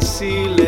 fácil